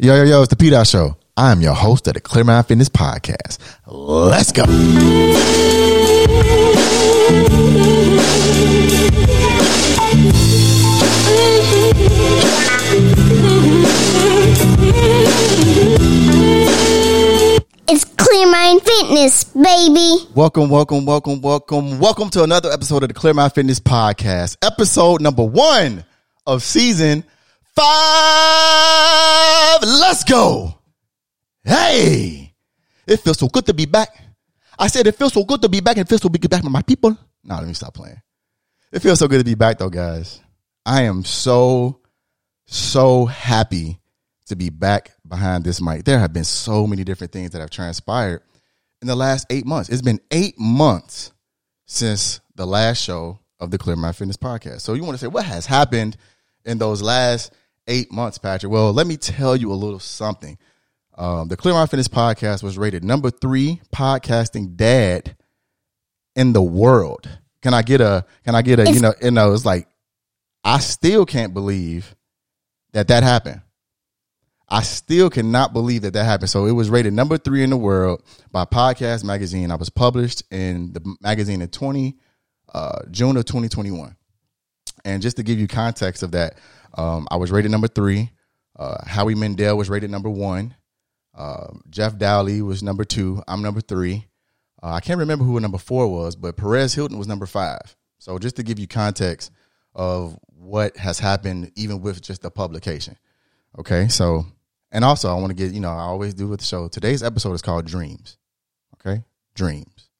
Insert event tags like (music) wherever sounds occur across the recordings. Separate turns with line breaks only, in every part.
Yo, yo, yo, it's the P Dot Show. I am your host of the Clear Mind Fitness Podcast. Let's go.
It's Clear Mind Fitness, baby.
Welcome, welcome, welcome, welcome, welcome to another episode of the Clear Mind Fitness Podcast, episode number one of season five. Let's go. Hey, it feels so good to be back. I said it feels so good to be back and it feels so good to be back with my people. Now let me stop playing. It feels so good to be back though, guys. I am so, so happy to be back behind this mic. There have been so many different things that have transpired in the last eight months. It's been eight months since the last show of the Clear Mind Fitness podcast. So you want to say what has happened in those last eight months, Patrick? Well, let me tell you a little something. Um, the Clear Mind Fitness podcast was rated number three podcasting dad in the world. Can I get a? Can I get a? You know, you know, it's like I still can't believe that that happened. I still cannot believe that that happened. So it was rated number three in the world by Podcast Magazine. I was published in the magazine in twenty uh, June of twenty twenty one. And just to give you context of that, um, I was rated number three. Uh, Howie Mandel was rated number one. Uh, Jeff Dowley was number two. I'm number three. Uh, I can't remember who number four was, but Perez Hilton was number five. So just to give you context of what has happened, even with just the publication. Okay, so and also I want to get you know I always do with the show. Today's episode is called Dreams. Okay, Dreams,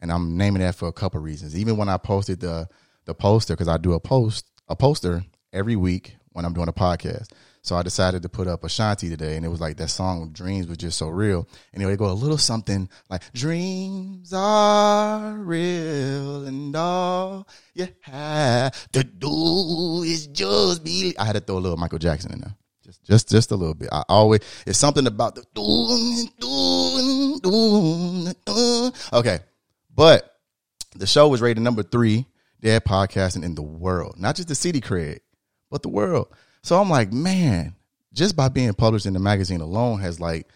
and I'm naming that for a couple reasons. Even when I posted the the poster because I do a post a poster every week when I'm doing a podcast. So I decided to put up Ashanti today, and it was like that song "Dreams" was just so real. Anyway, it go a little something like "Dreams are real, and all you have to do is just be." I had to throw a little Michael Jackson in there, just just just a little bit. I always it's something about the doom, doom, doom. Okay, but the show was rated number three dead podcasting in the world, not just the city cred, but the world. So I'm like, man, just by being published in the magazine alone has like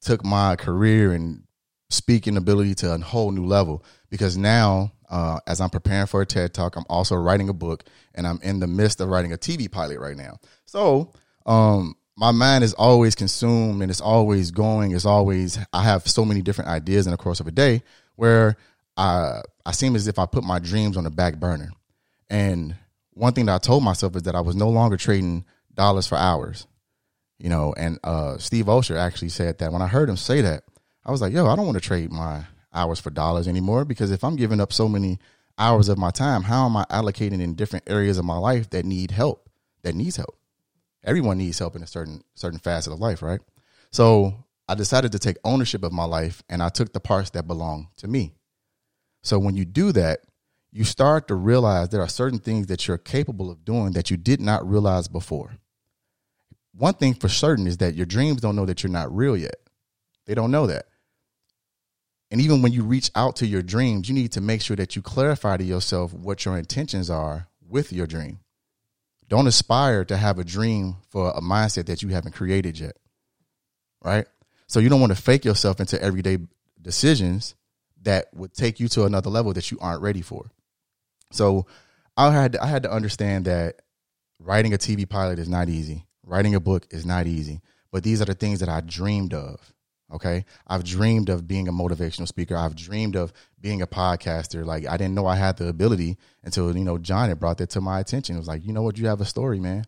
took my career and speaking ability to a whole new level. Because now, uh, as I'm preparing for a TED talk, I'm also writing a book, and I'm in the midst of writing a TV pilot right now. So, um, my mind is always consumed and it's always going. It's always I have so many different ideas in the course of a day where I I seem as if I put my dreams on the back burner. And one thing that I told myself is that I was no longer trading dollars for hours. You know, and uh, Steve Osher actually said that when I heard him say that, I was like, yo, I don't want to trade my hours for dollars anymore because if I'm giving up so many hours of my time, how am I allocating in different areas of my life that need help, that needs help? Everyone needs help in a certain certain facet of life, right? So I decided to take ownership of my life and I took the parts that belong to me. So when you do that, you start to realize there are certain things that you're capable of doing that you did not realize before. One thing for certain is that your dreams don't know that you're not real yet. They don't know that. And even when you reach out to your dreams, you need to make sure that you clarify to yourself what your intentions are with your dream. Don't aspire to have a dream for a mindset that you haven't created yet. Right? So you don't want to fake yourself into everyday decisions that would take you to another level that you aren't ready for. So I had to, I had to understand that writing a TV pilot is not easy. Writing a book is not easy. But these are the things that I dreamed of. Okay. I've dreamed of being a motivational speaker. I've dreamed of being a podcaster. Like I didn't know I had the ability until, you know, John had brought that to my attention. It was like, you know what, you have a story, man.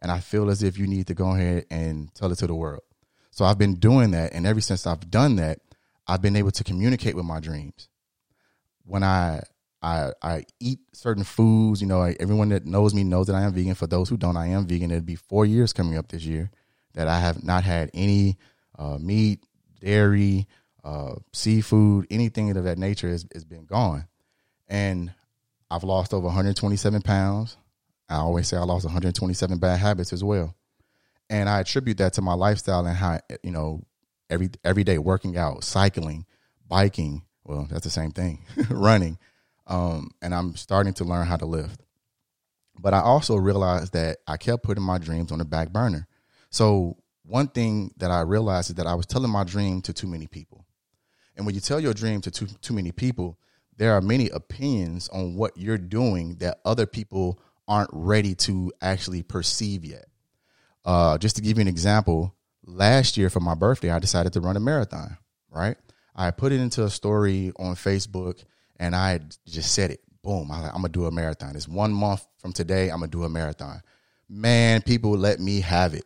And I feel as if you need to go ahead and tell it to the world. So I've been doing that. And ever since I've done that, I've been able to communicate with my dreams. When I I I eat certain foods, you know, everyone that knows me knows that I am vegan. For those who don't, I am vegan. It'll be four years coming up this year that I have not had any uh, meat, dairy, uh, seafood, anything of that nature has, has been gone. And I've lost over 127 pounds. I always say I lost 127 bad habits as well. And I attribute that to my lifestyle and how, you know, every every day working out, cycling, biking. Well, that's the same thing, (laughs) running. Um, and I'm starting to learn how to lift. But I also realized that I kept putting my dreams on the back burner. So one thing that I realized is that I was telling my dream to too many people. And when you tell your dream to too too many people, there are many opinions on what you're doing that other people aren't ready to actually perceive yet. Uh, just to give you an example, last year for my birthday, I decided to run a marathon. Right, I put it into a story on Facebook, and I just said it. Boom! I'm gonna do a marathon. It's one month from today. I'm gonna do a marathon. Man, people let me have it.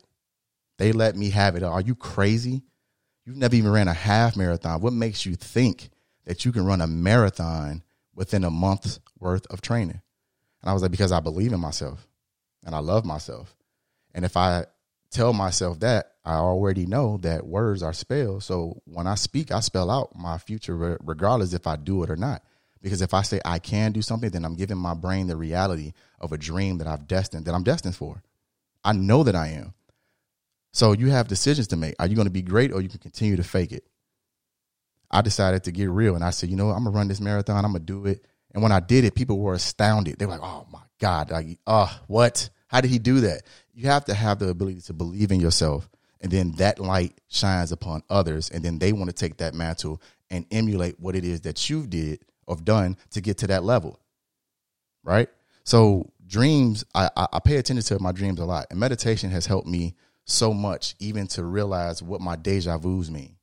They let me have it. Are you crazy? You've never even ran a half marathon. What makes you think that you can run a marathon within a month's worth of training? And I was like, because I believe in myself and I love myself. And if I tell myself that, I already know that words are spelled. So when I speak, I spell out my future, regardless if I do it or not. Because if I say I can do something, then I'm giving my brain the reality of a dream that I've destined, that I'm destined for. I know that I am. So you have decisions to make. Are you going to be great or you can continue to fake it? I decided to get real and I said, you know? I'm to run this marathon. I'm to do it. And when I did it, people were astounded. They were like, oh my God. Like, oh, what? How did he do that? You have to have the ability to believe in yourself. And then that light shines upon others. And then they want to take that mantle and emulate what it is that you did or done to get to that level. Right? So dreams, I, I pay attention to my dreams a lot. And meditation has helped me so much, even to realize what my deja vu's mean.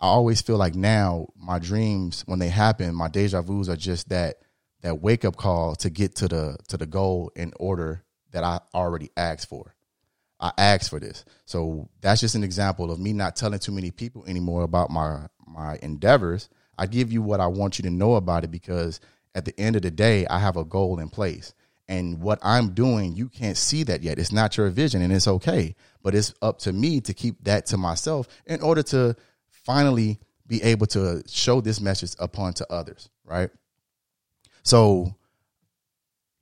I always feel like now my dreams, when they happen, my deja vu's are just that that wake up call to get to the to the goal in order that I already asked for. I asked for this. So that's just an example of me not telling too many people anymore about my my endeavors. I give you what I want you to know about it because at the end of the day, I have a goal in place. And what I'm doing, you can't see that yet. It's not your vision and it's okay. But it's up to me to keep that to myself in order to finally be able to show this message upon to others, right? So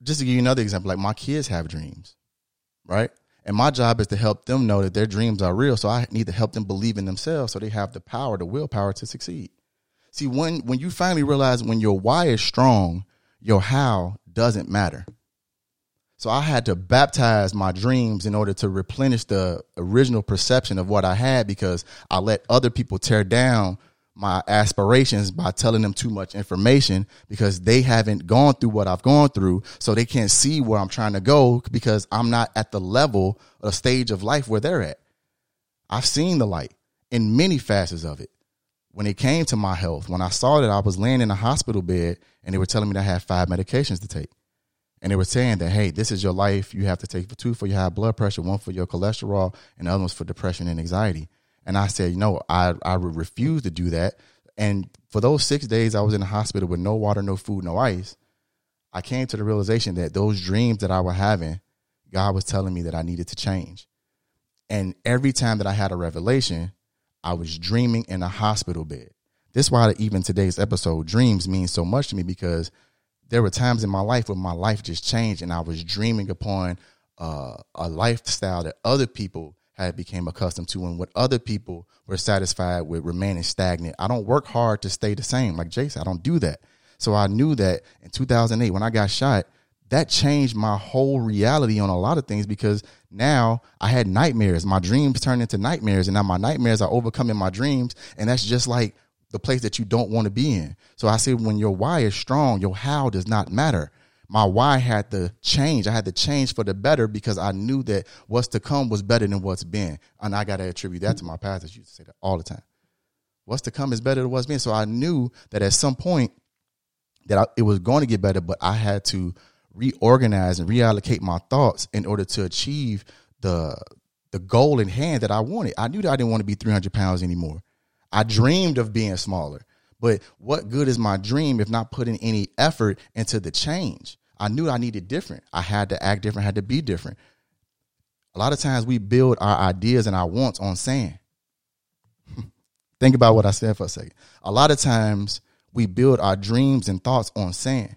just to give you another example, like my kids have dreams, right? And my job is to help them know that their dreams are real. So I need to help them believe in themselves so they have the power, the willpower to succeed. See, when when you finally realize when your why is strong, your how doesn't matter. So I had to baptize my dreams in order to replenish the original perception of what I had because I let other people tear down my aspirations by telling them too much information because they haven't gone through what I've gone through. So they can't see where I'm trying to go because I'm not at the level or stage of life where they're at. I've seen the light in many facets of it. When it came to my health, when I saw that I was laying in a hospital bed and they were telling me that I had five medications to take. And they were saying that hey this is your life. You have to take two for your high blood pressure one for your cholesterol and the other one's for depression and anxiety. And i said no i i refuse to do that. And for those six days i was in the hospital with no water no food no ice i came to the realization that those dreams that i was having god was telling me that i needed to change. And every time that i had a revelation i was dreaming in a hospital bed this is why even today's episode dreams means so much to me because there were times in my life where my life just changed and I was dreaming upon uh, a lifestyle that other people had became accustomed to and what other people were satisfied with remaining stagnant. I don't work hard to stay the same. Like Jason, I don't do that. So I knew that in 2008 when I got shot, that changed my whole reality on a lot of things because now I had nightmares. My dreams turned into nightmares and now my nightmares are overcoming my dreams and that's just like the place that you don't want to be in. So I say when your why is strong, your how does not matter. My why had to change. I had to change for the better because I knew that what's to come was better than what's been. And I got to attribute that to my pastors. used to say that all the time. What's to come is better than what's been. So I knew that at some point that I, it was going to get better, but I had to reorganize and reallocate my thoughts in order to achieve the the goal in hand that I wanted. I knew that I didn't want to be 300 pounds anymore. I dreamed of being smaller. But what good is my dream if not putting any effort into the change? I knew I needed different. I had to act different, had to be different. A lot of times we build our ideas and our wants on sand. (laughs) Think about what I said for a second. A lot of times we build our dreams and thoughts on sand,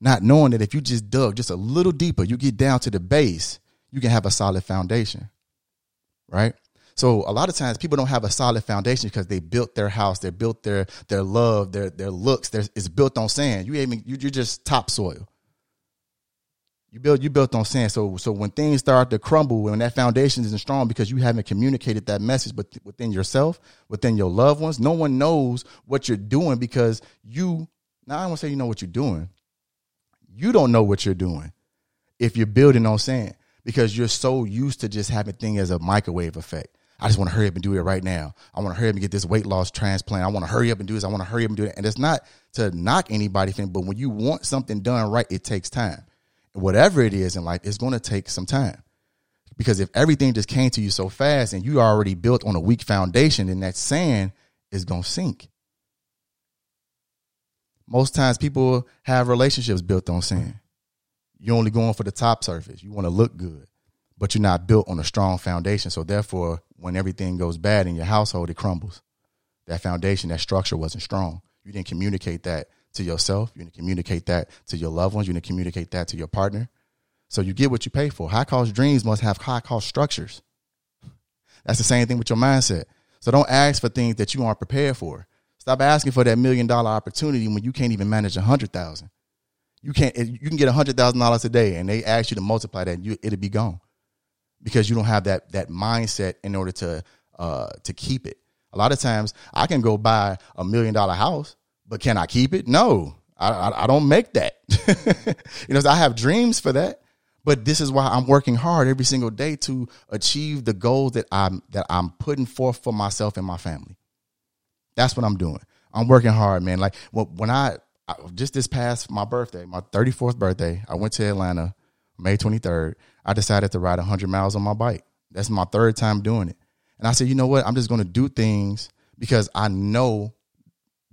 not knowing that if you just dug just a little deeper, you get down to the base, you can have a solid foundation. Right? So a lot of times people don't have a solid foundation because they built their house, they built their their love, their their looks. Their, it's built on sand. You even you, you're just topsoil. You build you built on sand. So so when things start to crumble, when that foundation isn't strong because you haven't communicated that message, but within yourself, within your loved ones, no one knows what you're doing because you. Now I don't want to say you know what you're doing. You don't know what you're doing if you're building on sand because you're so used to just having things as a microwave effect. I just want to hurry up and do it right now. I want to hurry up and get this weight loss transplant. I want to hurry up and do this. I want to hurry up and do it. And it's not to knock anybody, but when you want something done right, it takes time. Whatever it is in life, it's going to take some time. Because if everything just came to you so fast and you already built on a weak foundation, then that sand is going to sink. Most times people have relationships built on sand. You're only going for the top surface. You want to look good, but you're not built on a strong foundation. So therefore, when everything goes bad in your household, it crumbles. That foundation, that structure wasn't strong. You didn't communicate that to yourself. You didn't communicate that to your loved ones. You didn't communicate that to your partner. So you get what you pay for. High cost dreams must have high cost structures. (laughs) That's the same thing with your mindset. So don't ask for things that you aren't prepared for. Stop asking for that million dollar opportunity when you can't even manage a hundred thousand. You can't. You can get a hundred thousand dollars a day, and they ask you to multiply that, and you, it'll be gone because you don't have that that mindset in order to uh, to keep it. A lot of times, I can go buy a million dollar house, but can I keep it? No, I, I, I don't make that. (laughs) you know, I have dreams for that, but this is why I'm working hard every single day to achieve the goals that I'm that I'm putting forth for myself and my family. That's what I'm doing. I'm working hard, man. Like when I, I just this past my birthday, my 34th birthday, I went to Atlanta, May 23rd. I decided to ride 100 miles on my bike. That's my third time doing it. And I said, you know what? I'm just going to do things because I know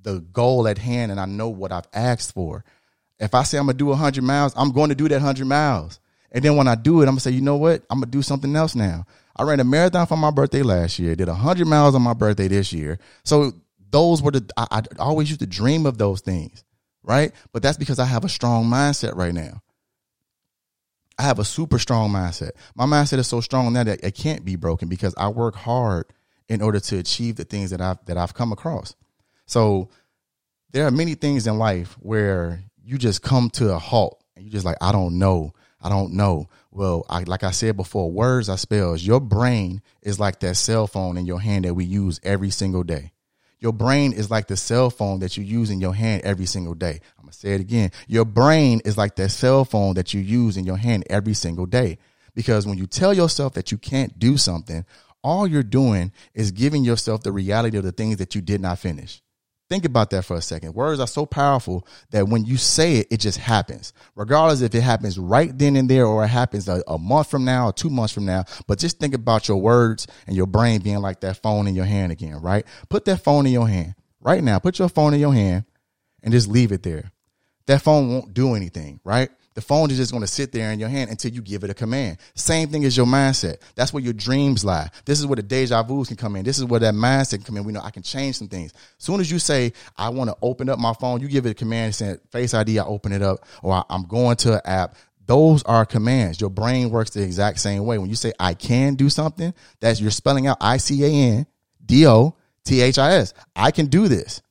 the goal at hand and I know what I've asked for. If I say I'm going to do 100 miles, I'm going to do that 100 miles. And then when I do it, I'm going to say, you know what? I'm going to do something else now. I ran a marathon for my birthday last year, did 100 miles on my birthday this year. So those were the, I, I always used to dream of those things, right? But that's because I have a strong mindset right now. I have a super strong mindset. My mindset is so strong now that it can't be broken because I work hard in order to achieve the things that I've that I've come across. So there are many things in life where you just come to a halt and you just like, I don't know. I don't know. Well, I, like I said before, words are spells. Your brain is like that cell phone in your hand that we use every single day. Your brain is like the cell phone that you use in your hand every single day. I'm going to say it again. Your brain is like that cell phone that you use in your hand every single day. Because when you tell yourself that you can't do something, all you're doing is giving yourself the reality of the things that you did not finish. Think about that for a second. Words are so powerful that when you say it, it just happens, regardless if it happens right then and there or it happens a, a, month from now or two months from now. But just think about your words and your brain being like that phone in your hand again, right? Put that phone in your hand right now. Put your phone in your hand and just leave it there. That phone won't do anything, right? The phone is just going to sit there in your hand until you give it a command. Same thing as your mindset. That's where your dreams lie. This is where the deja vu's can come in. This is where that mindset can come in. We know I can change some things. As soon as you say, I want to open up my phone, you give it a command saying face ID, I open it up, or I'm going to an app. Those are commands. Your brain works the exact same way. When you say I can do something, that's you're spelling out I C A N D O T H I S. I can do this.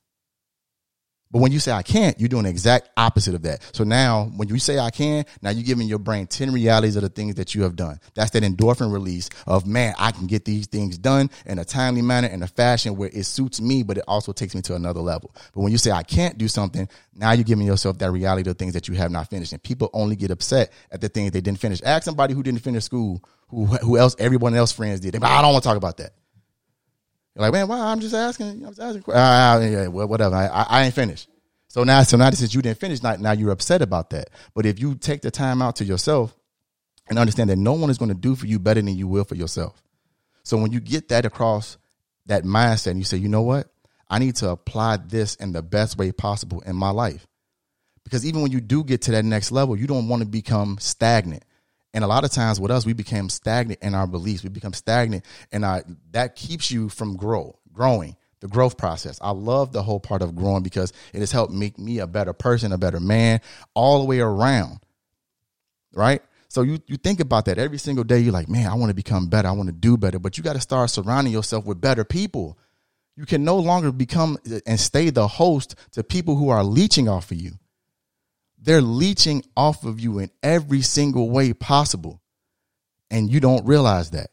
But when you say I can't, you're doing the exact opposite of that. So now when you say I can, now you're giving your brain 10 realities of the things that you have done. That's that endorphin release of, man, I can get these things done in a timely manner, in a fashion where it suits me, but it also takes me to another level. But when you say I can't do something, now you're giving yourself that reality of things that you have not finished. And people only get upset at the things they didn't finish. Ask somebody who didn't finish school, who, who else, everyone else friends did. I don't want to talk about that. You're like, man, why? I'm just asking. I'm just asking. Uh, yeah, well, whatever. I, I, I, ain't finished. So now, so now since you didn't finish, now, now you're upset about that. But if you take the time out to yourself and understand that no one is going to do for you better than you will for yourself. So when you get that across that mindset and you say, you know what? I need to apply this in the best way possible in my life. Because even when you do get to that next level, you don't want to become stagnant. And a lot of times with us, we become stagnant in our beliefs. We become stagnant and that keeps you from grow, growing, the growth process. I love the whole part of growing because it has helped make me a better person, a better man, all the way around. Right? So you you think about that every single day. You're like, man, I want to become better. I want to do better. But you got to start surrounding yourself with better people. You can no longer become and stay the host to people who are leeching off of you they're leeching off of you in every single way possible. And you don't realize that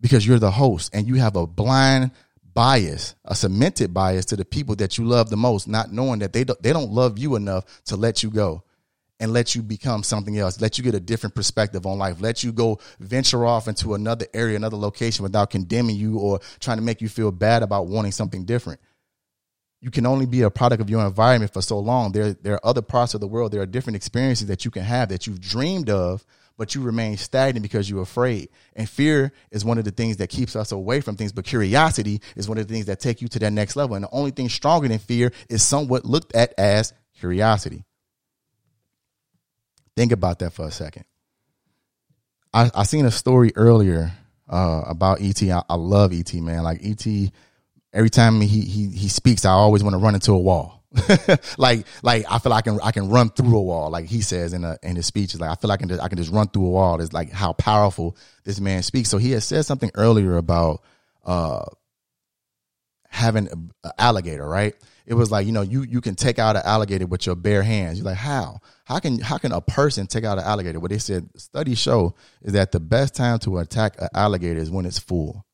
because you're the host and you have a blind bias, a cemented bias to the people that you love the most, not knowing that they don't, they don't love you enough to let you go and let you become something else, let you get a different perspective on life, let you go venture off into another area, another location without condemning you or trying to make you feel bad about wanting something different. You can only be a product of your environment for so long. There, there are other parts of the world, there are different experiences that you can have that you've dreamed of, but you remain stagnant because you're afraid. And fear is one of the things that keeps us away from things, but curiosity is one of the things that take you to that next level. And the only thing stronger than fear is somewhat looked at as curiosity. Think about that for a second. I, I seen a story earlier uh, about ET. I, I love ET, man. Like ET, every time he he he speaks, I always want to run into a wall. (laughs) like like I feel like I can I can run through a wall. Like he says in a, in his speeches, like I feel like I can just, I can just run through a wall. It's like how powerful this man speaks. So he had said something earlier about uh having an alligator, right? It was like you know you you can take out an alligator with your bare hands. You're like how how can how can a person take out an alligator? What they said studies show is that the best time to attack an alligator is when it's full.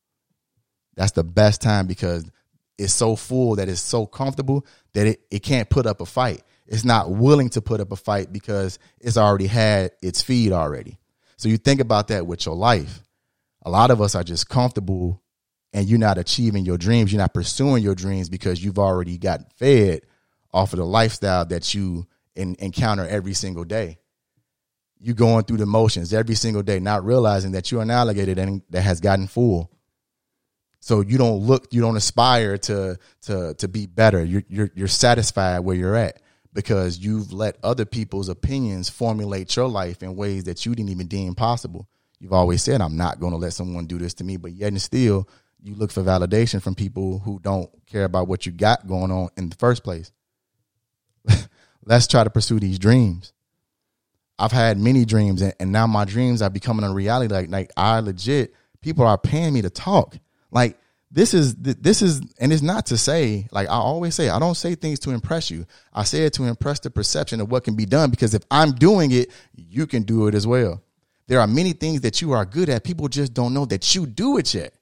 That's the best time because it's so full that it's so comfortable that it, it can't put up a fight. It's not willing to put up a fight because it's already had its feed already. So you think about that with your life. A lot of us are just comfortable and you're not achieving your dreams. You're not pursuing your dreams because you've already got fed off of the lifestyle that you in, encounter every single day. You're going through the motions every single day, not realizing that you're an alligator that, that has gotten full. So you don't look, you don't aspire to to to be better. You're you're you're satisfied where you're at because you've let other people's opinions formulate your life in ways that you didn't even deem possible. You've always said, "I'm not going to let someone do this to me," but yet and still, you look for validation from people who don't care about what you got going on in the first place. (laughs) Let's try to pursue these dreams. I've had many dreams, and, and now my dreams are becoming a reality. Like, like I legit, people are paying me to talk. Like this is this is, and it's not to say like I always say, I don't say things to impress you. I say it to impress the perception of what can be done. Because if I'm doing it, you can do it as well. There are many things that you are good at. People just don't know that you do it yet.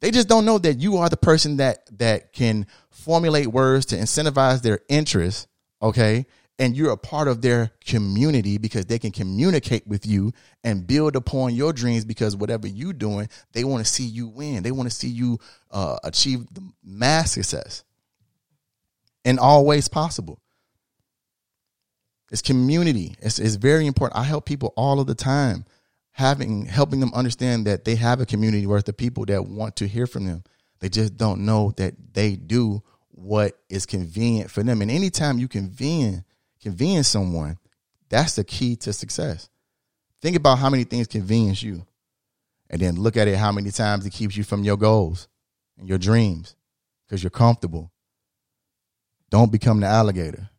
They just don't know that you are the person that that can formulate words to incentivize their interest, okay? And you're a part of their community because they can communicate with you and build upon your dreams because whatever you're doing, they want to see you win. They want to see you uh, achieve the mass success in all ways possible. It's community. It's, it's very important. I help people all of the time having helping them understand that they have a community worth of people that want to hear from them. They just don't know that they do what is convenient for them. And anytime you convene convenience someone, that's the key to success. Think about how many things convenience you. And then look at it how many times it keeps you from your goals and your dreams because you're comfortable. Don't become the alligator.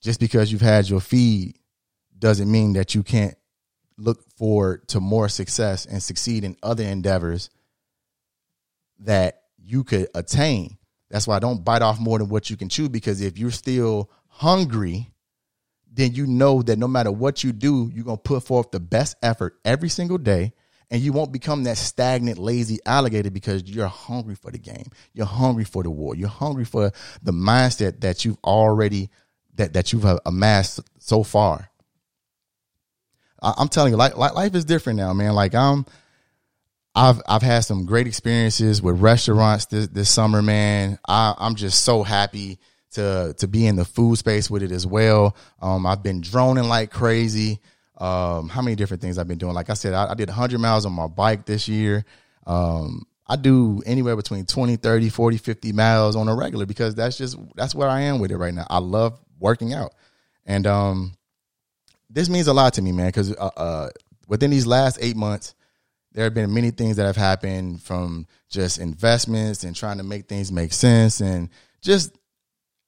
Just because you've had your feed doesn't mean that you can't look forward to more success and succeed in other endeavors that you could attain. That's why I don't bite off more than what you can chew because if you're still hungry, then you know that no matter what you do, you're going to put forth the best effort every single day and you won't become that stagnant, lazy alligator because you're hungry for the game. You're hungry for the war. You're hungry for the mindset that you've already that that you've uh, amassed so far. I, am telling you, like, life is different now, man. Like I'm, I've I've had some great experiences with restaurants this this summer, man. I, I'm just so happy to to be in the food space with it as well. Um, I've been droning like crazy. Um, how many different things I've been doing? Like I said, I, I did 100 miles on my bike this year. Um, I do anywhere between 20, 30, 40, 50 miles on a regular because that's just that's where I am with it right now. I love working out. And um this means a lot to me, man, because uh, uh, within these last eight months, there have been many things that have happened from just investments and trying to make things make sense and just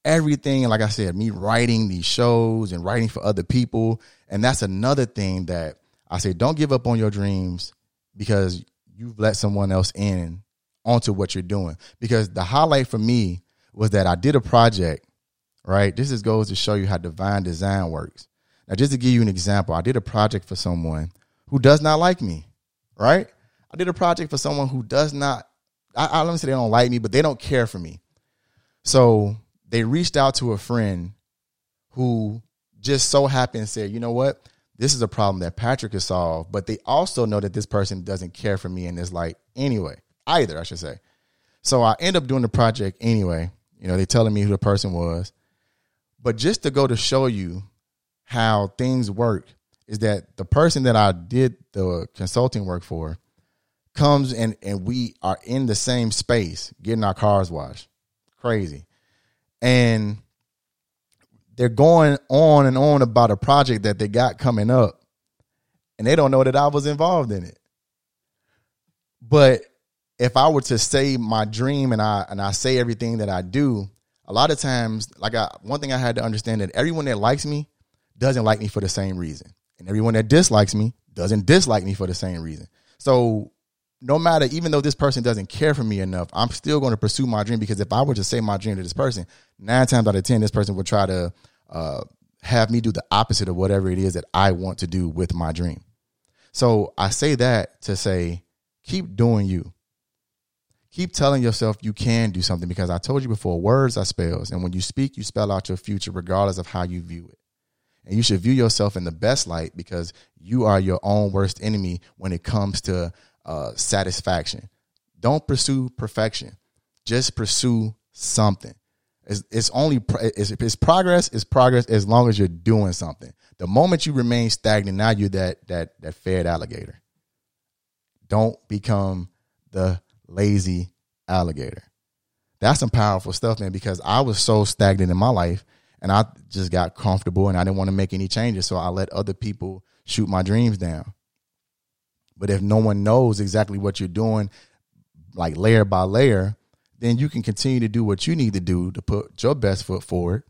everything. Like I said, me writing these shows and writing for other people. And that's another thing that I say don't give up on your dreams because you've let someone else in onto what you're doing. Because the highlight for me was that I did a project right? This just goes to show you how divine design works. Now, just to give you an example, I did a project for someone who does not like me, right? I did a project for someone who does not, I, I don't say they don't like me, but they don't care for me. So they reached out to a friend who just so happened said, you know what? This is a problem that Patrick has solved, but they also know that this person doesn't care for me in this light anyway, either, I should say. So I end up doing the project anyway. You know, they telling me who the person was. But just to go to show you how things work is that the person that I did the consulting work for comes and and we are in the same space getting our cars washed. Crazy. And they're going on and on about a project that they got coming up and they don't know that I was involved in it. But if I were to say my dream and I and I say everything that I do, a lot of times, like I one thing I had to understand that everyone that likes me doesn't like me for the same reason. And everyone that dislikes me doesn't dislike me for the same reason. So no matter, even though this person doesn't care for me enough, I'm still going to pursue my dream because if I were to say my dream to this person, nine times out of ten, this person would try to uh, have me do the opposite of whatever it is that I want to do with my dream. So I say that to say, keep doing you. Keep telling yourself you can do something because I told you before, words are spells. And when you speak, you spell out your future regardless of how you view it. And you should view yourself in the best light because you are your own worst enemy when it comes to uh, satisfaction. Don't pursue perfection. Just pursue something. It's, it's only it's, it's progress. is progress as long as you're doing something. The moment you remain stagnant, now you're that that that fed alligator. Don't become the lazy alligator. That's some powerful stuff, man. Because I was so stagnant in my life, and I just got comfortable, and I didn't want to make any changes, so I let other people shoot my dreams down. But if no one knows exactly what you're doing, like layer by layer, then you can continue to do what you need to do to put your best foot forward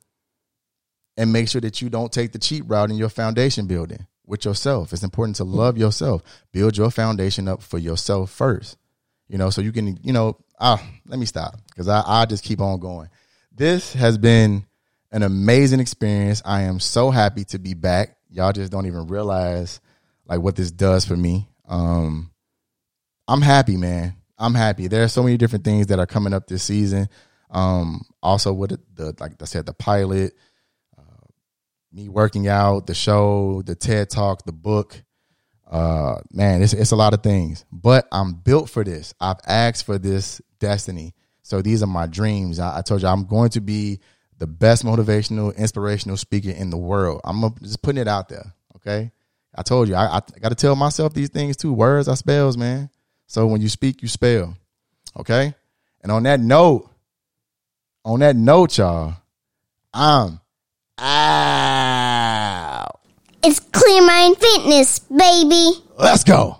and make sure that you don't take the cheap route in your foundation building with yourself. It's important to love yourself. Build your foundation up for yourself first. You know, so you can, you know, ah, let me stop because I, I just keep on going. This has been an amazing experience. I am so happy to be back. Y'all just don't even realize like what this does for me. Um, I'm happy, man. I'm happy. There are so many different things that are coming up this season. Um, also with the, the like I said, the pilot, uh, me working out, the show, the TED Talk, the book. Uh, man, it's it's a lot of things. But I'm built for this. I've asked for this destiny. So these are my dreams. I, I told you I'm going to be the best motivational, inspirational speaker in the world. I'm just putting it out there. Okay. I told you, I, I got to tell myself these things too. Words are spells, man. So when you speak, you spell. Okay? And on that note, on that note, y'all, I'm out.
It's Clear Mind Fitness, baby.
Let's go.